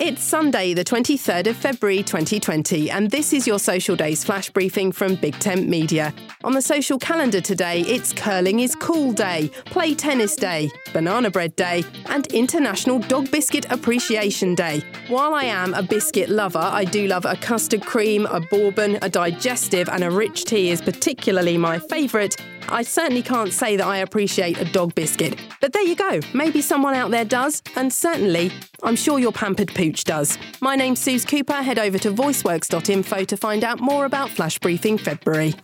It's Sunday, the 23rd of February 2020, and this is your Social Days flash briefing from Big Tent Media. On the social calendar today, it's Curling is Cool Day, Play Tennis Day, Banana Bread Day, and International Dog Biscuit Appreciation Day. While I am a biscuit lover, I do love a custard cream, a bourbon, a digestive, and a rich tea is particularly my favourite. I certainly can't say that I appreciate a dog biscuit. But there you go, maybe someone out there does, and certainly, I'm sure your pampered pooch does. My name's Suze Cooper. Head over to voiceworks.info to find out more about Flash Briefing February.